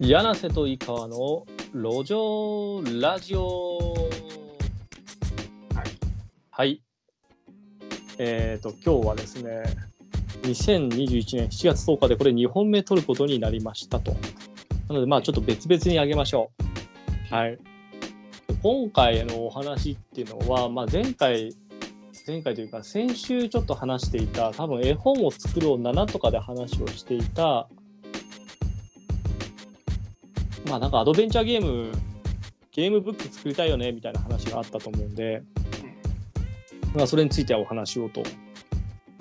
柳瀬と井川の路上ラジオ。はい。はい。えっ、と、今日はですね、2021年7月10日でこれ2本目撮ることになりましたと。なので、まあちょっと別々にあげましょう。はい。今回のお話っていうのは、まあ前回、前回というか先週ちょっと話していた、多分絵本を作ろう7とかで話をしていた、まあなんかアドベンチャーゲーム、ゲームブック作りたいよねみたいな話があったと思うんで、まあそれについてはお話しようと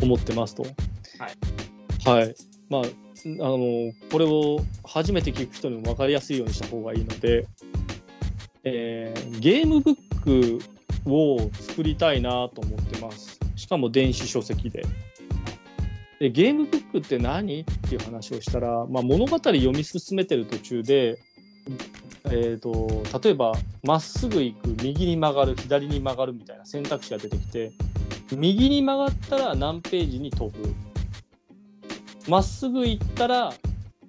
思ってますと。はい。はい。まあ、あの、これを初めて聞く人にも分かりやすいようにした方がいいので、えーゲームブックを作りたいなと思ってます。しかも電子書籍で。でゲームブックって何？っていう話をしたら、まあ、物語読み進めてる途中で、えー、と例えばまっすぐ行く右に曲がる左に曲がるみたいな選択肢が出てきて右に曲がったら何ページに飛ぶまっすぐ行ったら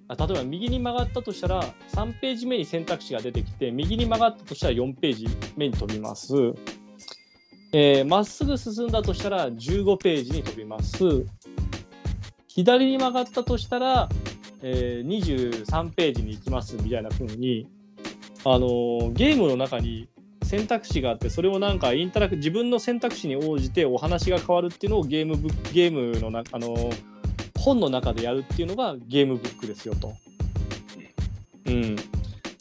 例えば右に曲がったとしたら3ページ目に選択肢が出てきて右に曲がったとしたら4ページ目に飛びます。えーまっすぐ進んだとしたら15ページに飛びます。左に曲がったとしたら、えー23ページに行きますみたいな風に、あのゲームの中に選択肢があってそれをなんかインタラク自分の選択肢に応じてお話が変わるっていうのをゲームブゲームのなあの本の中でやるっていうのがゲームブックですよと。うん、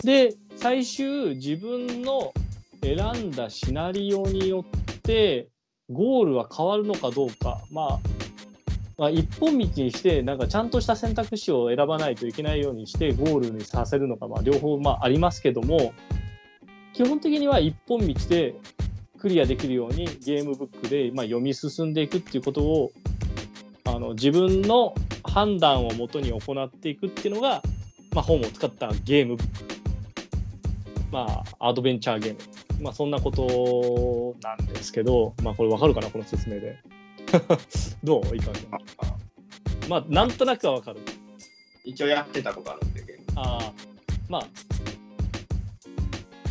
で最終自分の選んだシナリオによってゴールは変わるのかどうか、まあ、まあ一本道にしてなんかちゃんとした選択肢を選ばないといけないようにしてゴールにさせるのか、まあ、両方まあありますけども基本的には一本道でクリアできるようにゲームブックで、まあ、読み進んでいくっていうことをあの自分の判断をもとに行っていくっていうのが、まあ、本を使ったゲームブック、まあ、アドベンチャーゲーム、まあ、そんなことなんですけど、まあ、これわかるかなこの説明で。どういかがあまあなんとなくはわかる。一応やってたことあるんで、ゲーム。ああまあ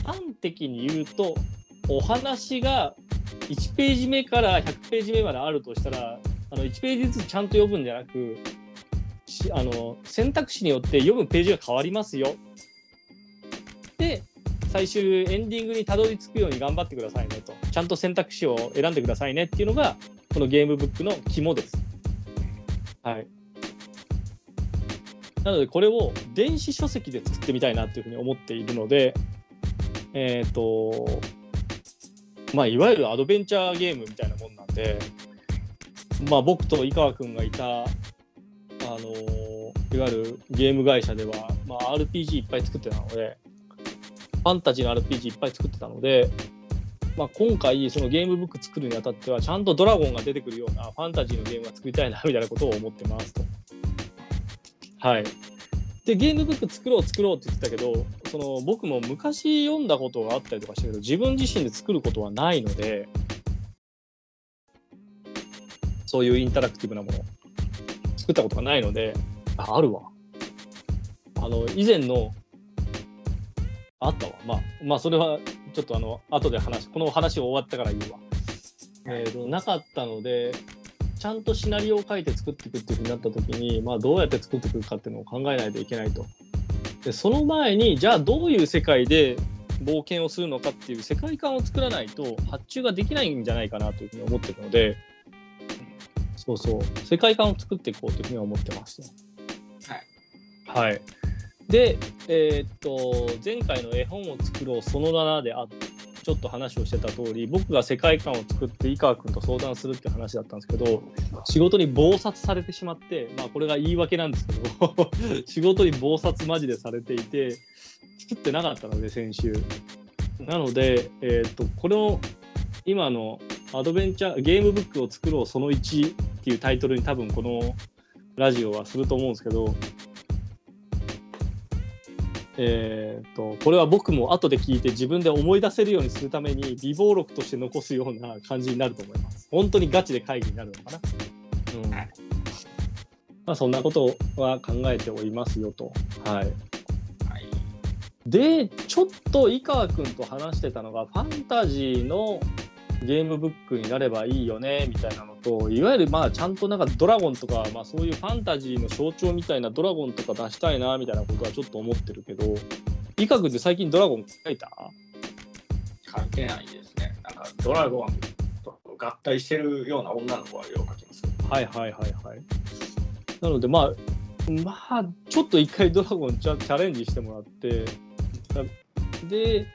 端的に言うとお話が1ページ目から100ページ目まであるとしたらあの1ページずつちゃんと読むんじゃなくしあの選択肢によって読むページが変わりますよ。で最終エンディングにたどり着くように頑張ってくださいねと。ちゃんと選択肢を選んでくださいねっていうのがこのゲームブックの肝です。はい。なのでこれを電子書籍で作ってみたいなっていうふうに思っているので、えっ、と、まあ、いわゆるアドベンチャーゲームみたいなもんなんで、まあ、僕と井川君がいた、あのいわゆるゲーム会社では、まあ、RPG いっぱい作ってたので、ファンタジーの RPG いっぱい作ってたので、まあ、今回そのゲームブック作るにあたってはちゃんとドラゴンが出てくるようなファンタジーのゲームが作りたいなみたいなことを思ってますと。はい。でゲームブック作ろう作ろうって言ってたけどその僕も昔読んだことがあったりとかしたけど自分自身で作ることはないのでそういうインタラクティブなもの作ったことがないのでああるわ。あの以前のあったわ。まあ、まあ、それはちょっとあの、後で話、この話終わったから言うわ。えーと、なかったので、ちゃんとシナリオを書いて作っていくっていうふうになった時に、まあ、どうやって作っていくかっていうのを考えないといけないと。で、その前に、じゃあどういう世界で冒険をするのかっていう世界観を作らないと発注ができないんじゃないかなというふうに思ってるので、そうそう、世界観を作っていこうというふうには思ってます。はい。はい。で、えーっと、前回の絵本を作ろうその7であちょっと話をしてた通り、僕が世界観を作って井川君と相談するって話だったんですけど、仕事に忙殺されてしまって、まあこれが言い訳なんですけど、仕事に忙殺マジでされていて、作ってなかったので、先週。なので、えーっと、この今のアドベンチャー、ゲームブックを作ろうその1っていうタイトルに多分このラジオはすると思うんですけど、えー、とこれは僕も後で聞いて自分で思い出せるようにするために備忘録として残すような感じになると思います。本当にガチで会議になるのかな？うんはいまあ、そんなことは考えておりますよと。はい。はい。で、ちょっと井川君と話してたのが、ファンタジーのゲームブックになればいいよねみたいなのと、いわゆるまあちゃんとなんかドラゴンとか、まあ、そういうファンタジーの象徴みたいなドラゴンとか出したいなみたいなことはちょっと思ってるけど、井川君って最近ドラゴン書いた？書いてないですね。なんかドラゴンと合体してるような女の子はよう書きますはいはいはいはい。なのでまあ、まあ、ちょっと一回ドラゴンチャチャレンジしてもらって、で、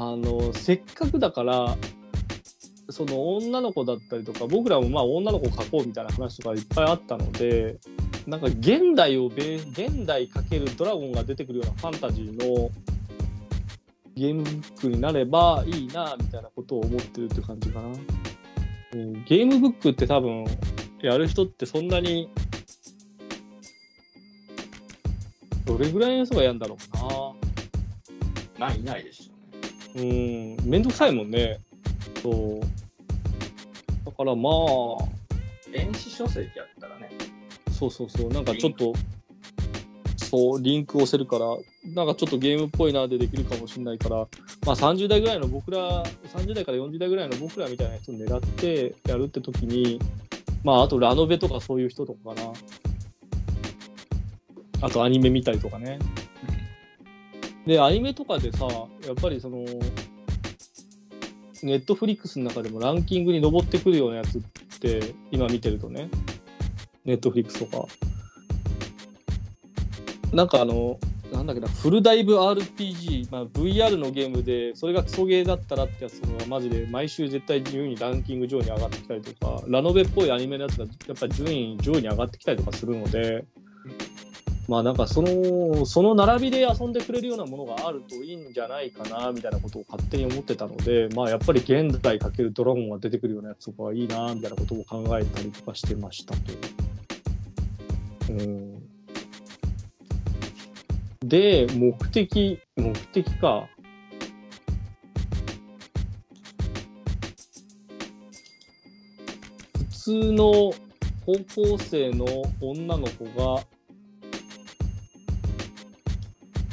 あの、せっかくだから、その女の子だったりとか、僕らもまあ女の子を描こうみたいな話とかいっぱいあったので、なんか現代をベ現代かけるドラゴンが出てくるようなファンタジーのゲームブックになればいいなみたいなことを思ってるって感じかな。ゲームブックって多分やる人ってそんなにどれぐらいの人がやるんだろうかな。な、いないでしょうん、めんどくさいもんね。そう。だからまあ。電子書籍やったらね。そうそうそう。なんかちょっと、そう、リンク押せるから、なんかちょっとゲームっぽいなでできるかもしれないから、まあ30代ぐらいの僕ら、30代から40代ぐらいの僕らみたいな人狙ってやるって時に、まああとラノベとかそういう人とかかな。あとアニメ見たりとかね。で、アニメとかでさ、やっぱりその、ネットフリックスの中でもランキングに上ってくるようなやつって、今見てるとね、ネットフリックスとか。なんかあの、なんだっけな、フルダイブ RPG、まあ、VR のゲームで、それがクソゲーだったらってやつがマジで毎週絶対順位ランキング上位に上がってきたりとか、ラノベっぽいアニメのやつがやっぱり順位上位に上がってきたりとかするので、まあなんかその、その並びで遊んでくれるようなものがあるといいんじゃないかな、みたいなことを勝手に思ってたので、まあやっぱり現代かけるドラゴンが出てくるようなやつとかはいいな、みたいなことを考えたりとかしてましたと。うん。で、目的、目的か。普通の高校生の女の子が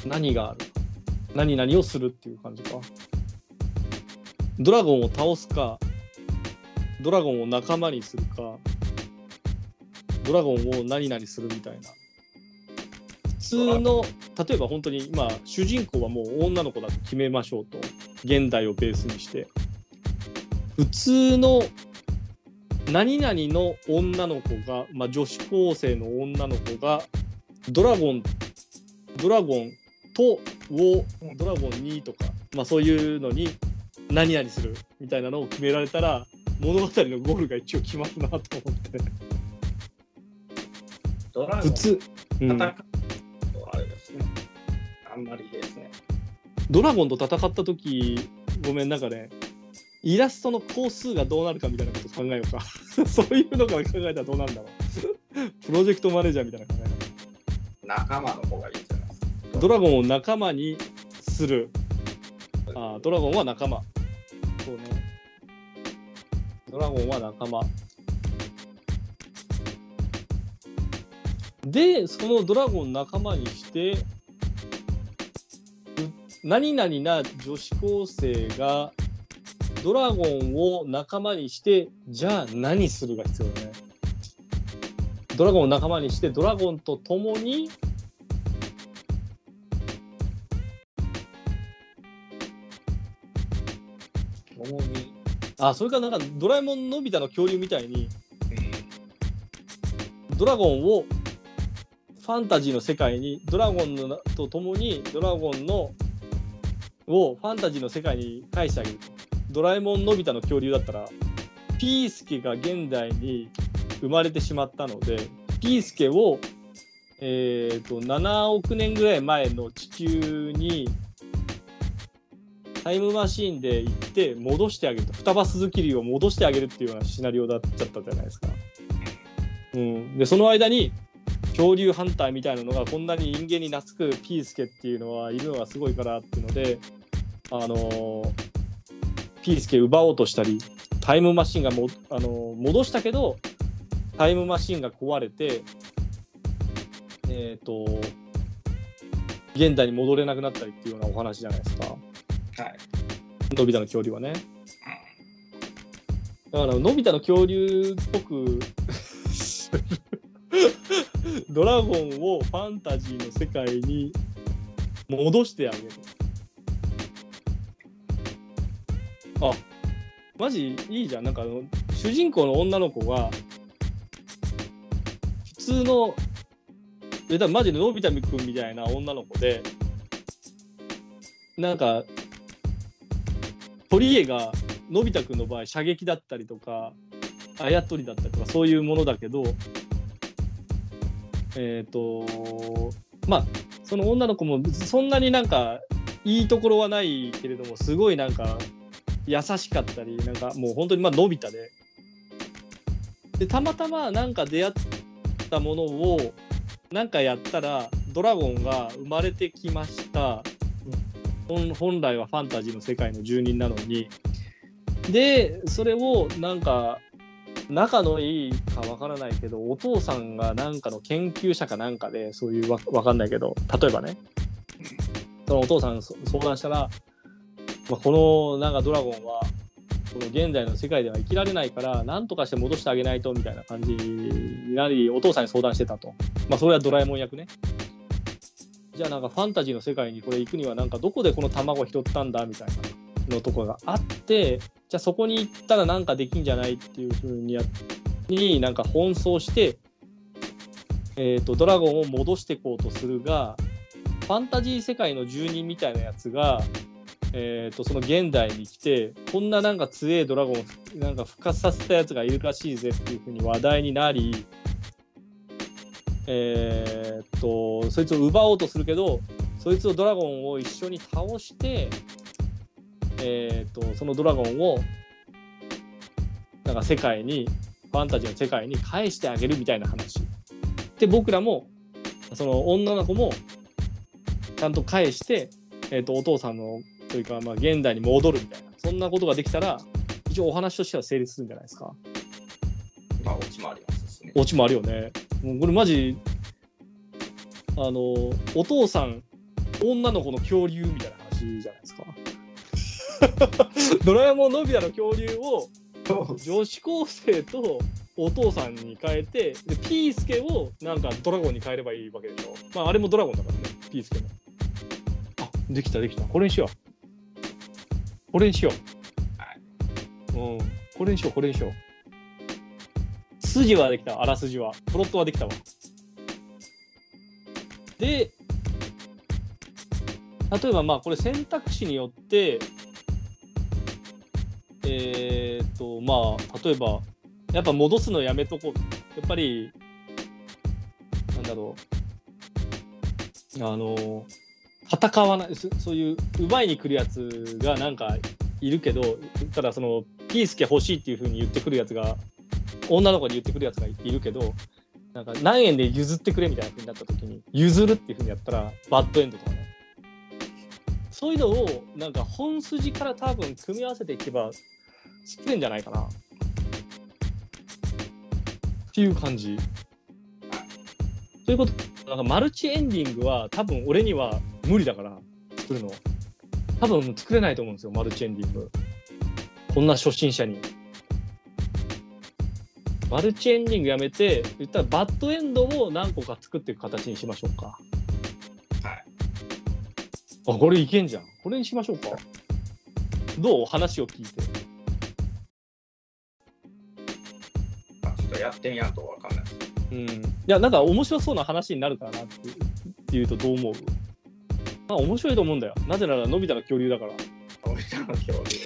何がある？何々をするっていう感じか。ドラゴンを倒すか、ドラゴンを仲間にするか、ドラゴンを何々するみたいな。普通の、例えば本当に今、主人公はもう女の子だと決めましょうと。現代をベースにして。普通の何々の女の子が、まあ、女子高生の女の子がドラゴンドラゴンとをドラゴン2とか、まあ、そういうのに何々するみたいなのを決められたら物語のゴールが一応決まるなと思って。ドラゴン。普通、うん、戦うあれですね。あんまりですね。ドラゴンと戦った時ごめんなんかねイラストの工数がどうなるかみたいなこと考えようか。そういうのから考えたらどうなんだろう。プロジェクトマネージャーみたいな考え仲間の方がいいドラゴンを仲間にする。あドラゴンは仲間。そうね。ドラゴンは仲間。で、そのドラゴン仲間にして、何々な女子高生がドラゴンを仲間にして、じゃあ何するが必要だね。ドラゴンを仲間にして、ドラゴンと共にあ、それかなんかドラえもんのび太の恐竜みたいに、ドラゴンをファンタジーの世界に、ドラゴンのと共にドラゴンのをファンタジーの世界に返してあげる。ドラえもんのび太の恐竜だったら、ピースケが現代に生まれてしまったので、ピースケを、えーと7億年ぐらい前の地球にタイムマシーンで行って戻してあげると双葉鈴木竜を戻してあげるっていうようなシナリオだっちゃったじゃないですか。うん、でその間に恐竜ハンターみたいなのがこんなに人間に懐くピースケっていうのはいるのがすごいからっていうので、あのー、ピースケ奪おうとしたりタイムマシンがも、あのー、戻したけどタイムマシンが壊れてえっ、ー、と現代に戻れなくなったりっていうようなお話じゃないですか。はい。のび太の恐竜はね。だから、のび太の恐竜っぽく ドラゴンをファンタジーの世界に戻してあげる。あ、マジいいじゃん。なんかあの、主人公の女の子が、普通の、え、だマジでのび太くんみたいな女の子で、なんか、取り柄がのび太くんの場合射撃だったりとかあやとりだったりとかそういうものだけどえっ、とまあその女の子もそんなになんかいいところはないけれどもすごいなんか優しかったりなんかもう本当にまあのび太で。でたまたまなんか出会ったものをなんかやったらドラゴンが生まれてきました。本来はファンタジーの世界の住人なのに。でそれをなんか仲のいいかわからないけどお父さんがなんかの研究者かなんかでそういうわわかんないけど例えばね。そのお父さんそ相談したら、まあ、このなんかドラゴンはこの現在の世界では生きられないから何とかして戻してあげないとみたいな感じになりお父さんに相談してたと。まあそれはドラえもん役ね。じゃあなんかファンタジーの世界にこれ行くにはなんかどこでこの卵拾ったんだみたいなのとかがあってじゃあそこに行ったらなんかできんじゃないっていうふうにやになんか奔走して、えー、とドラゴンを戻していこうとするがファンタジー世界の住人みたいなやつが、えー、とその現代に来てこんななんか強いドラゴンなんか復活させたやつがいるらしいぜっていうふうに話題になりえーっとそいつを奪おうとするけどそいつをドラゴンを一緒に倒して、えーっとそのドラゴンをなんか世界にファンタジーの世界に返してあげるみたいな話で僕らもその女の子もちゃんと返して、えーっとお父さんのというか、まあ、現代に戻るみたいなそんなことができたら一応お話としては成立するんじゃないですか。まあ、オチもありますしね。オチもあるよね。もうこれマジ、あの、お父さん、女の子の恐竜みたいな話じゃないですか。ドラえもんのび太の恐竜を女子高生とお父さんに変えて、でピースケをなんかドラゴンに変えればいいわけでしょ。まああれもドラゴンだからね、ピースケも。あ、できたできた。これにしよう。これにしよう。うん。これにしよう、これにしよう。筋はできた、あらすじは。プロットはできたわ。で、例えばまあこれ選択肢によって、えーっとまあ例えばやっぱ戻すのやめとこう。やっぱり、なんだろう。あの、戦わない、そそういう奪いに来るやつがなんかいるけど、ただそのピースケ欲しいっていうふうに言ってくるやつが女の子に言ってくるやつがいるけどなんか何円で譲ってくれみたいな風になった時に譲るっていう風にやったらバッドエンドとかね。そういうのをなんか本筋から多分組み合わせていけば作れんじゃないかな。っていう感じ。ということなんかマルチエンディングは多分俺には無理だから作るの。多分作れないと思うんですよマルチエンディング。こんな初心者に。マルチエンディングやめて、言ったらバッドエンドを何個か作っていく形にしましょうか。はい。あ、これいけんじゃん。これにしましょうか。どう？話を聞いて。まあ、ちょっとやってみやんとわかんない。うん。いや、なんか面白そうな話になるかなってっていうとどう思う？まあ面白いと思うんだよ。なぜならのび太の恐竜だから。俺らの恐竜。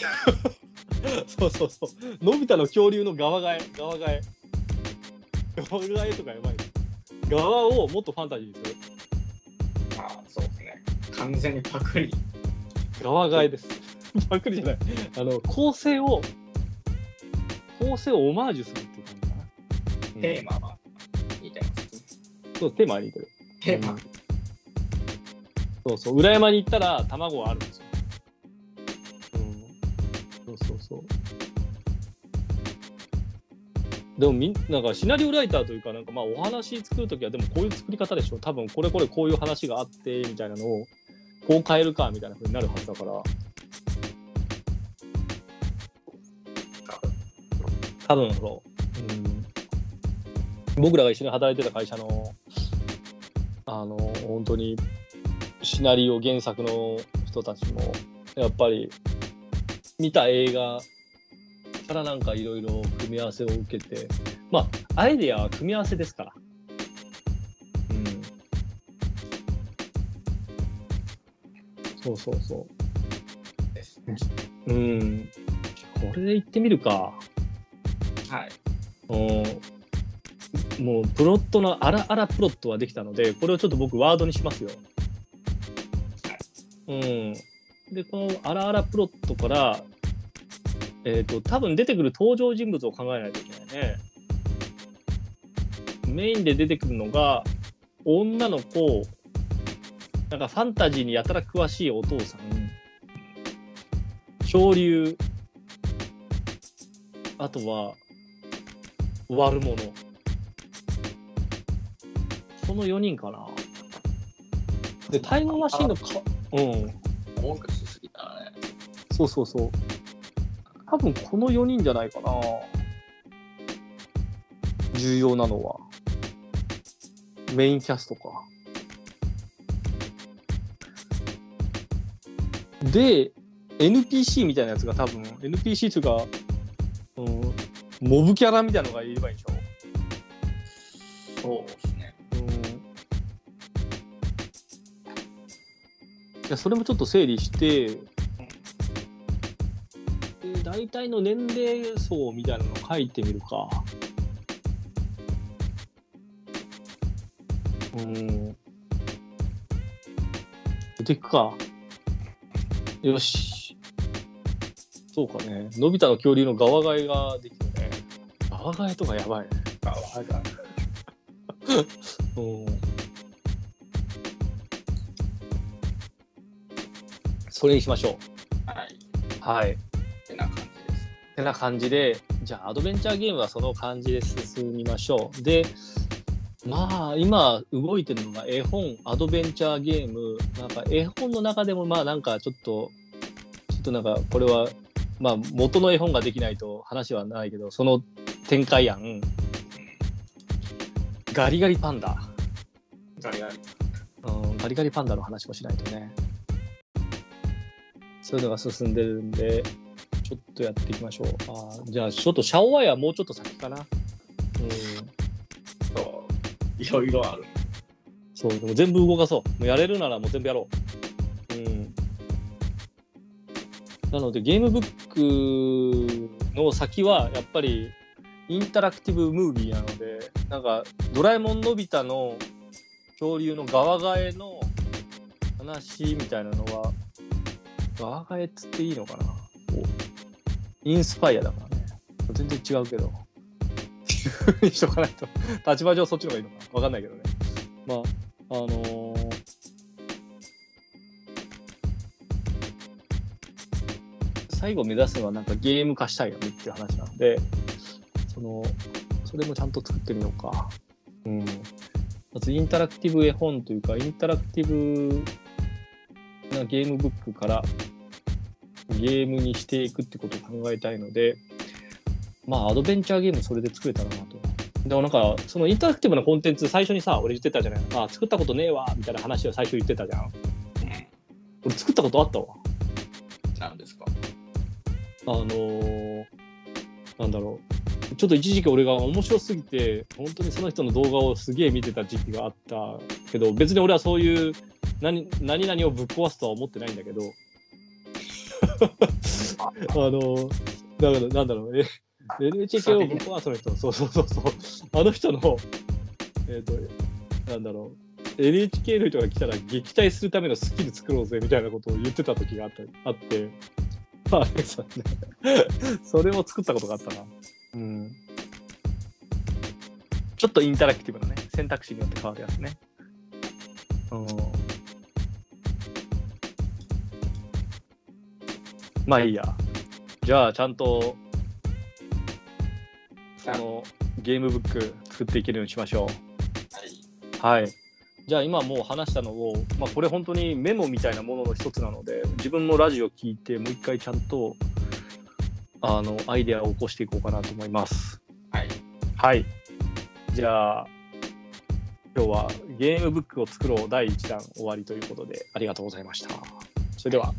そうそうそう。のび太の恐竜の側替え、側替え。側替えとかやばい。側をもっとファンタジーにする。まあ、そうですね。完全にパクリ。側替えです。パクリじゃない。あの、構成を、構成をオマージュするっていう感じかな。うんテーマは似てます。そう、テーマは似てる。テーマ。そうそう、裏山に行ったら卵はあるで。もみなんかシナリオライターというかなんかまあお話作るときはでもこういう作り方でしょ。多分これこれこういう話があってみたいなのをこう変えるかみたいなふうになるはずだから多分そう、うん、僕らが一緒に働いてた会社のあの本当にシナリオ原作の人たちもやっぱり見た映画からなんかいろいろ組み合わせを受けてまあアイデアは組み合わせですから。うん、そうそうそう。ですね。うん。これで行ってみるか。はい。うん。もうプロットのあらあらプロットはできたので、これをちょっと僕ワードにしますよ。うん。で、このあらあらプロットから、えっ、と、多分出てくる登場人物を考えないといけないね。メインで出てくるのが、女の子、なんかファンタジーにやたら詳しいお父さん、恐竜、あとは、悪者。この4人かな。で、タイムマシンのか、うん、多くしすぎたらね。そうそうそう。多分この4人じゃないかな。重要なのは。メインキャストか。で、NPC みたいなやつが多分、NPC というか、うん、モブキャラみたいなのがいればいいでしょ？そうですね。うん。いや、それもちょっと整理して、で大体の年齢層みたいなのを書いてみるか。うん。出てくか。よし。そうかね。のび太の恐竜の側替えができるね。側替えとかやばいね。あ、わかる。うんそれにしましょはい。う。はい。ってな感じです。てな感じで、じゃあアドベンチャーゲームはその感じで進みましょう。で、まあ今動いてるのが絵本、アドベンチャーゲーム、なんか絵本の中でもまあなんかちょっと、ちょっとなんかこれは、まあ元の絵本ができないと話はないけど、その展開案、ガリガリパンダ。ガリガリ。うん、ガリガリパンダの話もしないとね。そういうのが進んでるんで、ちょっとやっていきましょう。あーじゃあ、ちょっとシャオワイはもうちょっと先かな。うん、そう。いろいろある。そう、でも全部動かそう。もうやれるならもう全部やろう。うん。なので、ゲームブックの先は、やっぱり、インタラクティブムービーなので、なんか、ドラえもんのび太の恐竜の側替えの話みたいなのは、側替えっつっていいのかな？インスパイアだからね。全然違うけど。にしとかないと。立場上そっちの方がいいのかなわかんないけどね。まあ、あのー最後目指すのはなんかゲーム化したいよねっていう話なので、その、それもちゃんと作ってみようか。うん。まずインタラクティブ絵本というか、インタラクティブなゲームブックからゲームにしていくってことを考えたいので、まあ、アドベンチャーゲームそれで作れたらなと。でもなんか、そのインタラクティブなコンテンツ、最初にさ、俺言ってたじゃないあ、作ったことねえわ、みたいな話を最初言ってたじゃん。うん。俺作ったことあったわ。なんですか？あのーなんだろう。ちょっと一時期俺が面白すぎて、本当にその人の動画をすげえ見てた時期があったけど、別に俺はそういう何何々をぶっ壊すとは思ってないんだけど、あのーだからなんだろう、え NHK をぶっ壊すの人、そうそうそうそう、あの人の、えっ、と、なんだろう、NHK の人が来たら撃退するためのスキル作ろうぜみたいなことを言ってた時があったあって、まあ、ね それを作ったことがあったな。うん。ちょっとインタラクティブなね、選択肢によって変わるやつね。うん。まあいいや。じゃあ、ちゃんと、その、ゲームブック作っていけるようにしましょう。はい。はい、じゃあ今もう話したのを、まあ、これ本当にメモみたいなものの一つなので自分のラジオ聞いてもう一回ちゃんとあのアイデアを起こしていこうかなと思います。はい。はい。じゃあ今日はゲームブックを作ろう第1弾終わりということでありがとうございました。それでは。